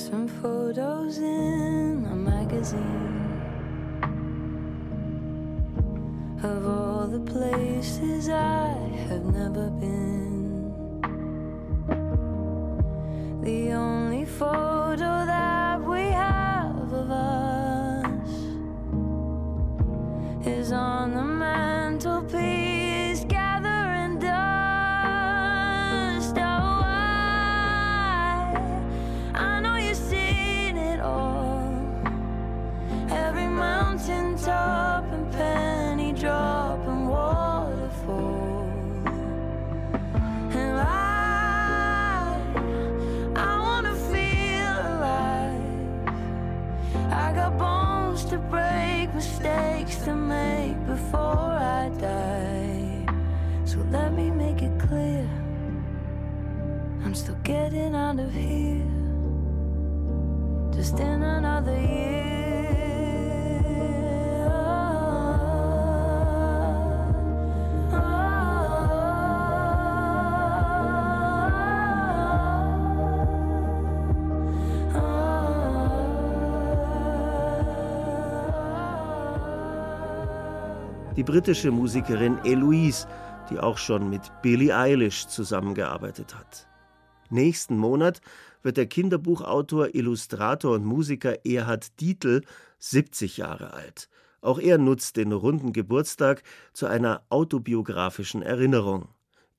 some photos in a magazine Bones to break, mistakes to make before I die. So let me make it clear. I'm still getting out of here. Just in another year. Britische Musikerin Eloise, die auch schon mit Billie Eilish zusammengearbeitet hat. Nächsten Monat wird der Kinderbuchautor, Illustrator und Musiker Erhard Dietl 70 Jahre alt. Auch er nutzt den runden Geburtstag zu einer autobiografischen Erinnerung.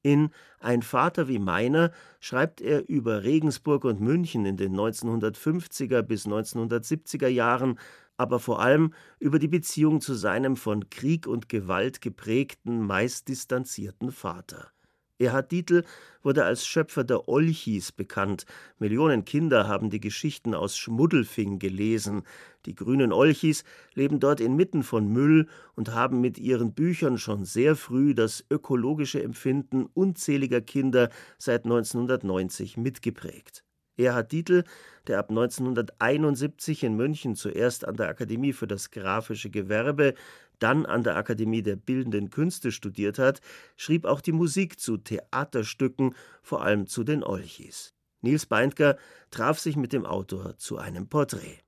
In Ein Vater wie meiner schreibt er über Regensburg und München in den 1950er bis 1970er Jahren, aber vor allem über die Beziehung zu seinem von Krieg und Gewalt geprägten, meist distanzierten Vater. Erhard Dietl wurde als Schöpfer der Olchis bekannt. Millionen Kinder haben die Geschichten aus Schmuddelfing gelesen. Die grünen Olchis leben dort inmitten von Müll und haben mit ihren Büchern schon sehr früh das ökologische Empfinden unzähliger Kinder seit 1990 mitgeprägt. Erhard Dietl, der ab 1971 in München zuerst an der Akademie für das grafische Gewerbe, dann an der Akademie der Bildenden Künste studiert hat, schrieb auch die Musik zu Theaterstücken, vor allem zu den Olchis. Nils Beindker traf sich mit dem Autor zu einem Porträt.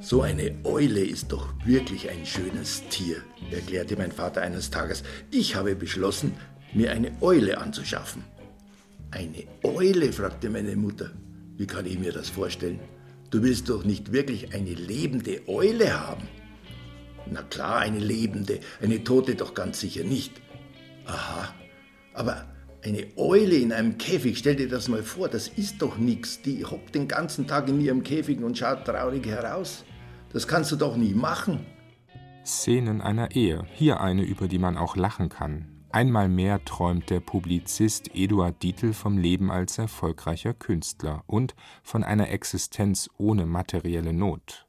So eine Eule ist doch wirklich ein schönes Tier, erklärte mein Vater eines Tages. Ich habe beschlossen, mir eine Eule anzuschaffen. Eine Eule? fragte meine Mutter. Wie kann ich mir das vorstellen? Du willst doch nicht wirklich eine lebende Eule haben. Na klar, eine lebende, eine tote doch ganz sicher nicht. Aha, aber eine Eule in einem Käfig, stell dir das mal vor, das ist doch nichts. Die hockt den ganzen Tag in ihrem Käfig und schaut traurig heraus. Das kannst du doch nie machen. Szenen einer Ehe, hier eine, über die man auch lachen kann. Einmal mehr träumt der Publizist Eduard Dietl vom Leben als erfolgreicher Künstler und von einer Existenz ohne materielle Not.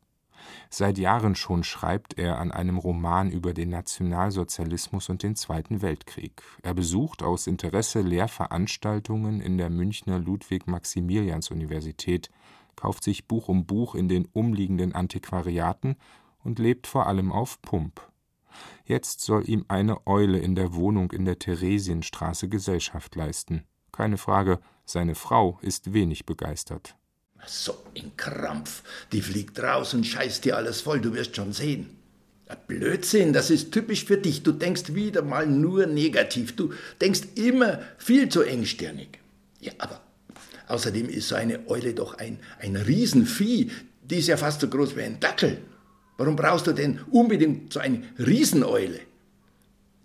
Seit Jahren schon schreibt er an einem Roman über den Nationalsozialismus und den Zweiten Weltkrieg. Er besucht aus Interesse Lehrveranstaltungen in der Münchner Ludwig-Maximilians-Universität, kauft sich Buch um Buch in den umliegenden Antiquariaten und lebt vor allem auf Pump. Jetzt soll ihm eine Eule in der Wohnung in der Theresienstraße Gesellschaft leisten. Keine Frage, seine Frau ist wenig begeistert. So ein Krampf. Die fliegt raus und scheißt dir alles voll, du wirst schon sehen. Blödsinn, das ist typisch für dich. Du denkst wieder mal nur negativ. Du denkst immer viel zu engstirnig. Ja, aber außerdem ist so eine Eule doch ein, ein Riesenvieh. Die ist ja fast so groß wie ein Dackel. Warum brauchst du denn unbedingt so eine Rieseneule?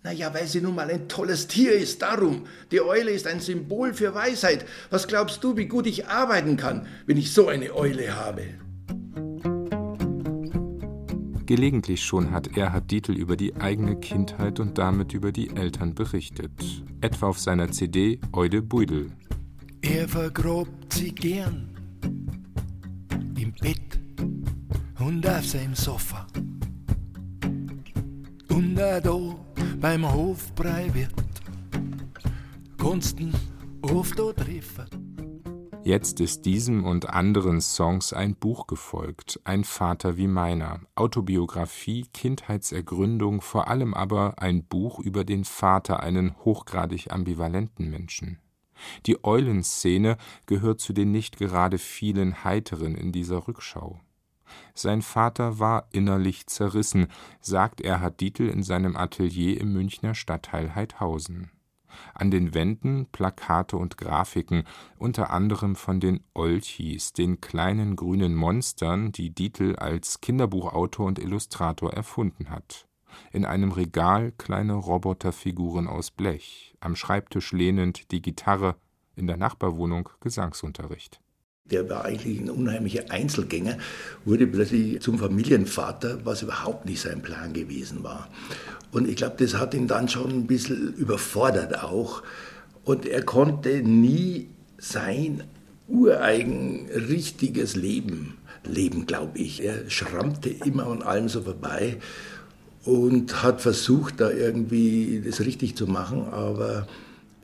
Naja, weil sie nun mal ein tolles Tier ist, darum. Die Eule ist ein Symbol für Weisheit. Was glaubst du, wie gut ich arbeiten kann, wenn ich so eine Eule habe? Gelegentlich schon hat Erhard Dietl über die eigene Kindheit und damit über die Eltern berichtet. Etwa auf seiner CD Eude Buidel. Er vergrobt sie gern im Bett auf seinem Sofa. Und auch da beim Hofbrei wird, kannst oft treffen. Jetzt ist diesem und anderen Songs ein Buch gefolgt, Ein Vater wie meiner, Autobiografie, Kindheitsergründung, vor allem aber ein Buch über den Vater, einen hochgradig ambivalenten Menschen. Die Eulenszene gehört zu den nicht gerade vielen heiteren in dieser Rückschau. Sein Vater war innerlich zerrissen, sagt Erhard Dietl in seinem Atelier im Münchner Stadtteil Heidhausen. An den Wänden Plakate und Grafiken, unter anderem von den Olchis, den kleinen grünen Monstern, die Dietl als Kinderbuchautor und Illustrator erfunden hat. In einem Regal kleine Roboterfiguren aus Blech, am Schreibtisch lehnend die Gitarre, in der Nachbarwohnung Gesangsunterricht der war eigentlich ein unheimlicher Einzelgänger, wurde plötzlich zum Familienvater, was überhaupt nicht sein Plan gewesen war. Und ich glaube, das hat ihn dann schon ein bisschen überfordert auch. Und er konnte nie sein ureigen richtiges Leben leben, glaube ich. Er schrammte immer an allem so vorbei und hat versucht, da irgendwie das richtig zu machen, aber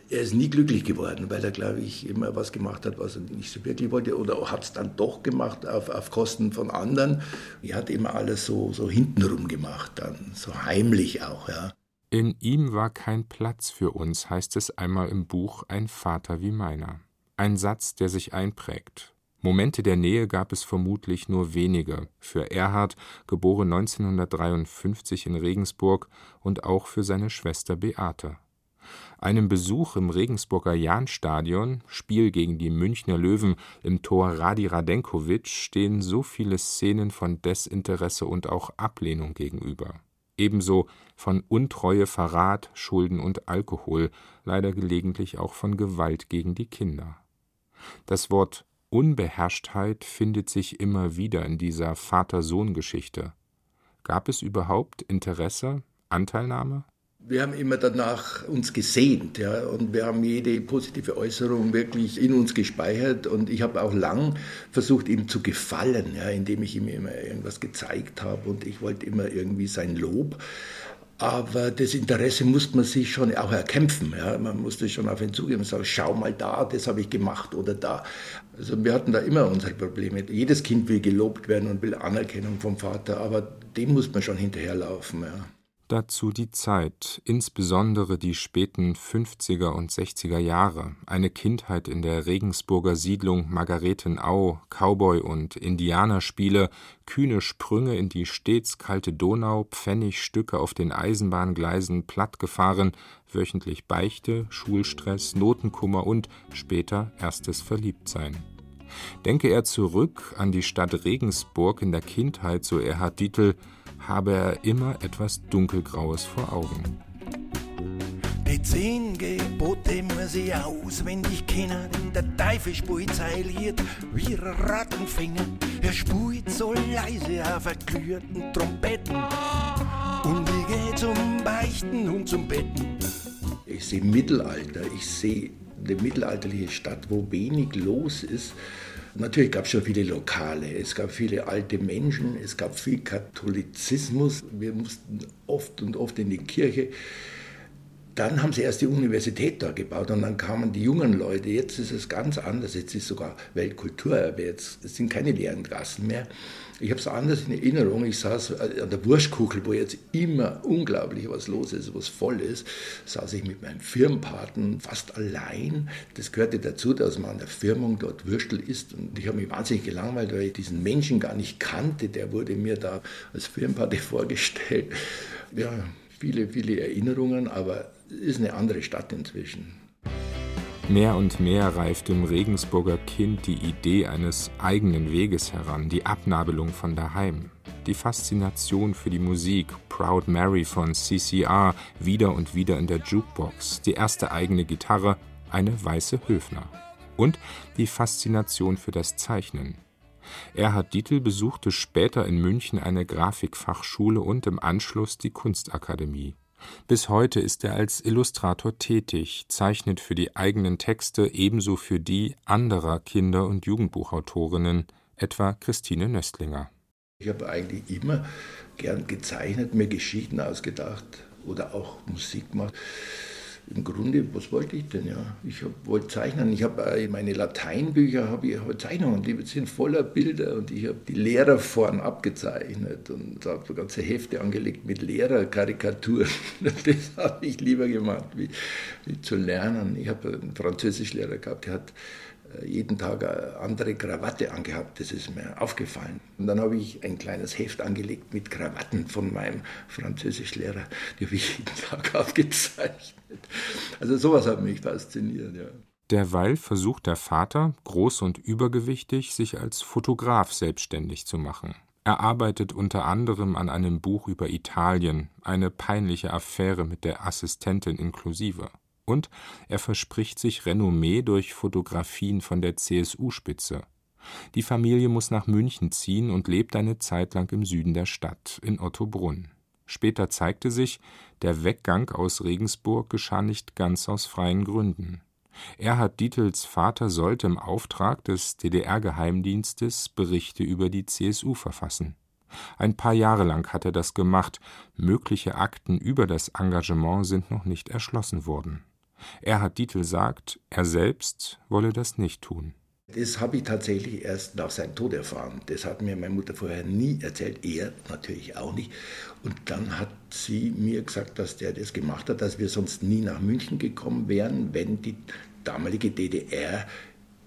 er ist nie glücklich geworden, weil er, glaube ich, immer was gemacht hat, was er nicht so wirklich wollte oder hat es dann doch gemacht auf, auf Kosten von anderen. Er hat immer alles so, so hintenrum gemacht, dann so heimlich auch. Ja. In ihm war kein Platz für uns, heißt es einmal im Buch Ein Vater wie meiner. Ein Satz, der sich einprägt. Momente der Nähe gab es vermutlich nur wenige, für Erhard, geboren 1953 in Regensburg, und auch für seine Schwester Beate. Einem Besuch im Regensburger Jahnstadion, Spiel gegen die Münchner Löwen im Tor Radi Radenkovic, stehen so viele Szenen von Desinteresse und auch Ablehnung gegenüber. Ebenso von Untreue, Verrat, Schulden und Alkohol, leider gelegentlich auch von Gewalt gegen die Kinder. Das Wort Unbeherrschtheit findet sich immer wieder in dieser Vater-Sohn-Geschichte. Gab es überhaupt Interesse, Anteilnahme? Wir haben immer danach uns gesehnt ja, und wir haben jede positive Äußerung wirklich in uns gespeichert und ich habe auch lang versucht, ihm zu gefallen, ja, indem ich ihm immer irgendwas gezeigt habe und ich wollte immer irgendwie sein Lob. Aber das Interesse musste man sich schon auch erkämpfen. Ja. Man musste schon auf ihn zugehen und sagen, schau mal da, das habe ich gemacht oder da. Also wir hatten da immer unsere Probleme. Jedes Kind will gelobt werden und will Anerkennung vom Vater, aber dem muss man schon hinterherlaufen. Ja. Dazu die Zeit, insbesondere die späten 50er und 60er Jahre, eine Kindheit in der Regensburger Siedlung Margaretenau, Cowboy und Indianerspiele, kühne Sprünge in die stets kalte Donau, Pfennigstücke auf den Eisenbahngleisen plattgefahren, wöchentlich Beichte, Schulstress, Notenkummer und später erstes Verliebtsein. Denke er zurück an die Stadt Regensburg in der Kindheit, so Erhard Dietl, habe er immer etwas Dunkelgraues vor Augen. Die zehn Gebote muss ich auswendig kennen, denn der Teufel spielt zeiliert wie ein Rattenfänger. Er spielt so leise auf verglühten Trompeten und ich gehe zum Beichten und zum Betten. Ich sehe Mittelalter, ich sehe eine mittelalterliche Stadt, wo wenig los ist. Natürlich gab es schon viele Lokale, es gab viele alte Menschen, es gab viel Katholizismus. Wir mussten oft und oft in die Kirche. Dann haben sie erst die Universität da gebaut und dann kamen die jungen Leute. Jetzt ist es ganz anders. Jetzt ist sogar Weltkulturerbe. Jetzt sind keine leeren Gassen mehr. Ich habe es anders in Erinnerung. Ich saß an der Wurstkuchel, wo jetzt immer unglaublich was los ist, was voll ist, saß ich mit meinem Firmenpaten fast allein. Das gehörte dazu, dass man an der Firmung dort Würstel isst. Und ich habe mich wahnsinnig gelangweilt, weil ich diesen Menschen gar nicht kannte. Der wurde mir da als Firmenpate vorgestellt. Ja, viele, viele Erinnerungen, aber es ist eine andere Stadt inzwischen. Mehr und mehr reift im Regensburger Kind die Idee eines eigenen Weges heran, die Abnabelung von daheim, die Faszination für die Musik, Proud Mary von CCR, wieder und wieder in der Jukebox, die erste eigene Gitarre, eine weiße Höfner. Und die Faszination für das Zeichnen. Erhard Dietl besuchte später in München eine Grafikfachschule und im Anschluss die Kunstakademie. Bis heute ist er als Illustrator tätig, zeichnet für die eigenen Texte ebenso für die anderer Kinder und Jugendbuchautorinnen, etwa Christine Nöstlinger. Ich habe eigentlich immer gern gezeichnet, mir Geschichten ausgedacht oder auch Musik gemacht im Grunde, was wollte ich denn? Ja, ich wollte zeichnen. Ich habe äh, meine Lateinbücher habe ich hab Zeichnungen, die sind voller Bilder und ich habe die Lehrer vorn abgezeichnet und habe ganze Hefte angelegt mit Lehrerkarikaturen. Das habe ich lieber gemacht, wie, wie zu lernen. Ich habe einen Französischlehrer gehabt, der hat jeden Tag eine andere Krawatte angehabt. Das ist mir aufgefallen. Und dann habe ich ein kleines Heft angelegt mit Krawatten von meinem Französischlehrer. Die habe ich jeden Tag aufgezeichnet. Also sowas hat mich fasziniert, ja. Derweil versucht der Vater, groß und übergewichtig, sich als Fotograf selbstständig zu machen. Er arbeitet unter anderem an einem Buch über Italien, eine peinliche Affäre mit der Assistentin inklusive und er verspricht sich Renommee durch Fotografien von der CSU-Spitze. Die Familie muss nach München ziehen und lebt eine Zeit lang im Süden der Stadt, in Ottobrunn. Später zeigte sich, der Weggang aus Regensburg geschah nicht ganz aus freien Gründen. Erhard Dietels Vater sollte im Auftrag des DDR-Geheimdienstes Berichte über die CSU verfassen. Ein paar Jahre lang hat er das gemacht, mögliche Akten über das Engagement sind noch nicht erschlossen worden. Erhard Dietl sagt, er selbst wolle das nicht tun. Das habe ich tatsächlich erst nach seinem Tod erfahren. Das hat mir meine Mutter vorher nie erzählt, er natürlich auch nicht. Und dann hat sie mir gesagt, dass der das gemacht hat, dass wir sonst nie nach München gekommen wären, wenn die damalige DDR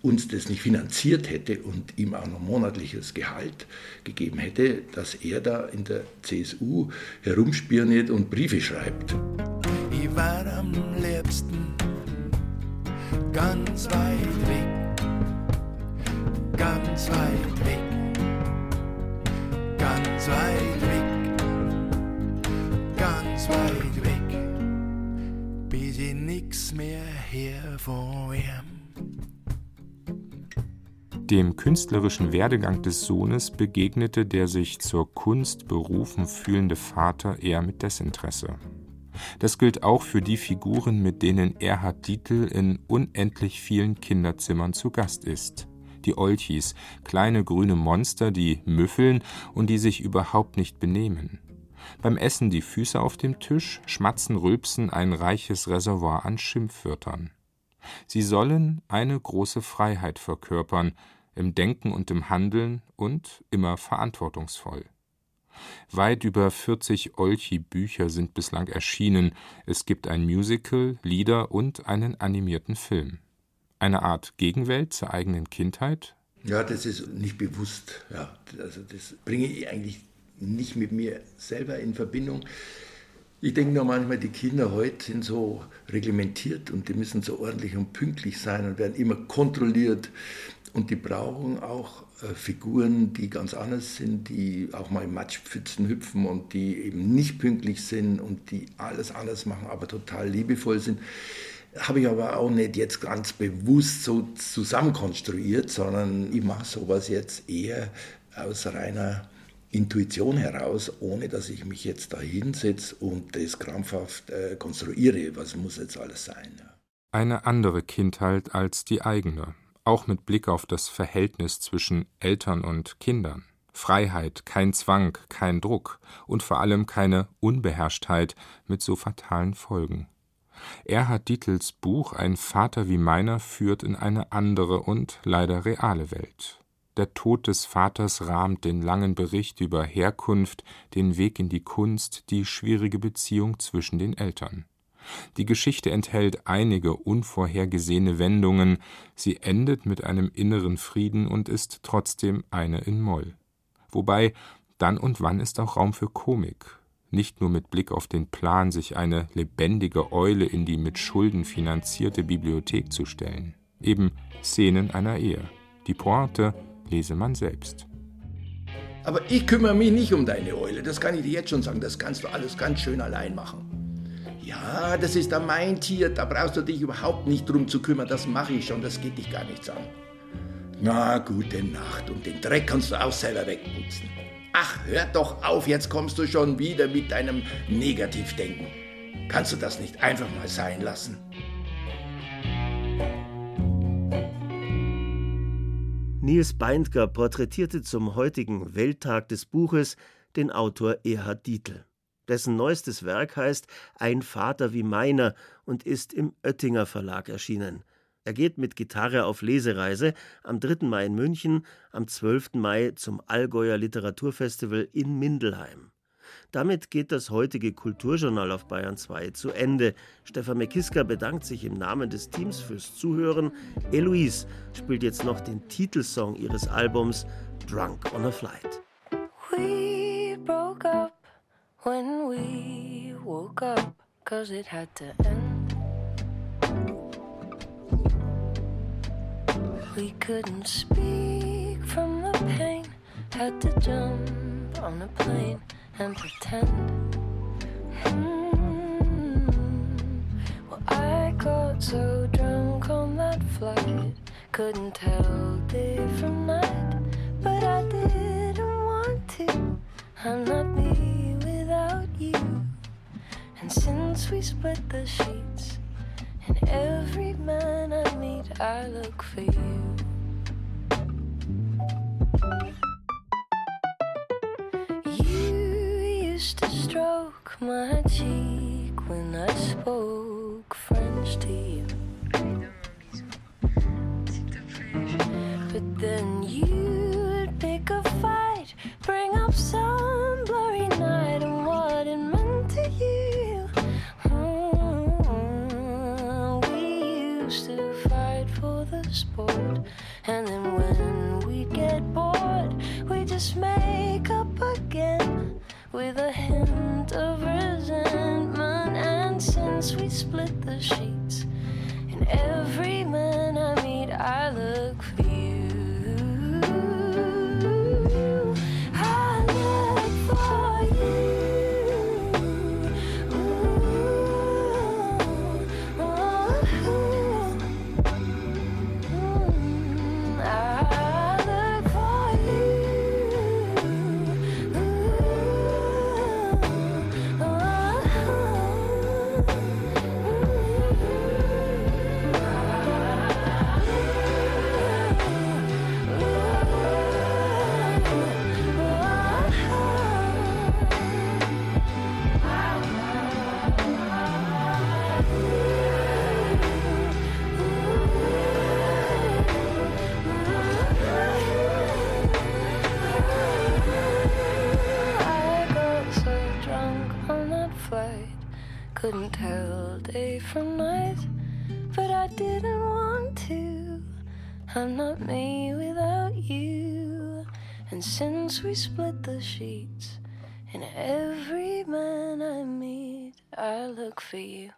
uns das nicht finanziert hätte und ihm auch noch monatliches Gehalt gegeben hätte, dass er da in der CSU herumspioniert und Briefe schreibt. Ich war am liebsten ganz weit weg, ganz weit weg, ganz weit weg, ganz weit weg, bis ich nix mehr her von. Dem künstlerischen Werdegang des Sohnes begegnete der sich zur Kunst berufen fühlende Vater eher mit Desinteresse. Das gilt auch für die Figuren, mit denen Erhard Dietl in unendlich vielen Kinderzimmern zu Gast ist. Die Olchis, kleine grüne Monster, die müffeln und die sich überhaupt nicht benehmen. Beim Essen die Füße auf dem Tisch, schmatzen, rülpsen ein reiches Reservoir an Schimpfwörtern. Sie sollen eine große Freiheit verkörpern, im Denken und im Handeln und immer verantwortungsvoll. Weit über 40 Olchi-Bücher sind bislang erschienen. Es gibt ein Musical, Lieder und einen animierten Film. Eine Art Gegenwelt zur eigenen Kindheit? Ja, das ist nicht bewusst. Ja, also das bringe ich eigentlich nicht mit mir selber in Verbindung. Ich denke nur manchmal, die Kinder heute sind so reglementiert und die müssen so ordentlich und pünktlich sein und werden immer kontrolliert. Und die brauchen auch äh, Figuren, die ganz anders sind, die auch mal in Matschpfützen hüpfen und die eben nicht pünktlich sind und die alles anders machen, aber total liebevoll sind. Habe ich aber auch nicht jetzt ganz bewusst so zusammenkonstruiert, sondern ich mache sowas jetzt eher aus reiner Intuition heraus, ohne dass ich mich jetzt da hinsetze und das krampfhaft äh, konstruiere, was muss jetzt alles sein. Eine andere Kindheit als die eigene, auch mit Blick auf das Verhältnis zwischen Eltern und Kindern. Freiheit, kein Zwang, kein Druck und vor allem keine Unbeherrschtheit mit so fatalen Folgen. Erhard Dietls Buch Ein Vater wie meiner führt in eine andere und leider reale Welt. Der Tod des Vaters rahmt den langen Bericht über Herkunft, den Weg in die Kunst, die schwierige Beziehung zwischen den Eltern. Die Geschichte enthält einige unvorhergesehene Wendungen, sie endet mit einem inneren Frieden und ist trotzdem eine in Moll. Wobei dann und wann ist auch Raum für Komik, nicht nur mit Blick auf den Plan, sich eine lebendige Eule in die mit Schulden finanzierte Bibliothek zu stellen. Eben Szenen einer Ehe. Die Pointe lese man selbst. Aber ich kümmere mich nicht um deine Eule, das kann ich dir jetzt schon sagen. Das kannst du alles ganz schön allein machen. Ja, das ist dann mein Tier, da brauchst du dich überhaupt nicht drum zu kümmern, das mache ich schon, das geht dich gar nichts an. Na, gute Nacht und den Dreck kannst du auch selber wegputzen. Ach, hör doch auf, jetzt kommst du schon wieder mit deinem Negativdenken. Kannst du das nicht einfach mal sein lassen? Niels Beindker porträtierte zum heutigen Welttag des Buches den Autor Erhard Dietl. Dessen neuestes Werk heißt Ein Vater wie meiner und ist im Oettinger Verlag erschienen. Er geht mit Gitarre auf Lesereise am 3. Mai in München, am 12. Mai zum Allgäuer Literaturfestival in Mindelheim. Damit geht das heutige Kulturjournal auf Bayern 2 zu Ende. Stefan Mekiska bedankt sich im Namen des Teams fürs Zuhören. Eloise spielt jetzt noch den Titelsong ihres Albums Drunk on a Flight. We broke up when we woke up, cause it had to end. We couldn't speak from the pain, had to jump on a plane. and pretend. Mm. Well, I got so drunk on that flight, couldn't tell day from night, but I didn't want to. I'm not me you. And since we split the sheets, and every man I meet, I look for you. You used to stroke my cheek when I spoke French to you. But then you'd for you.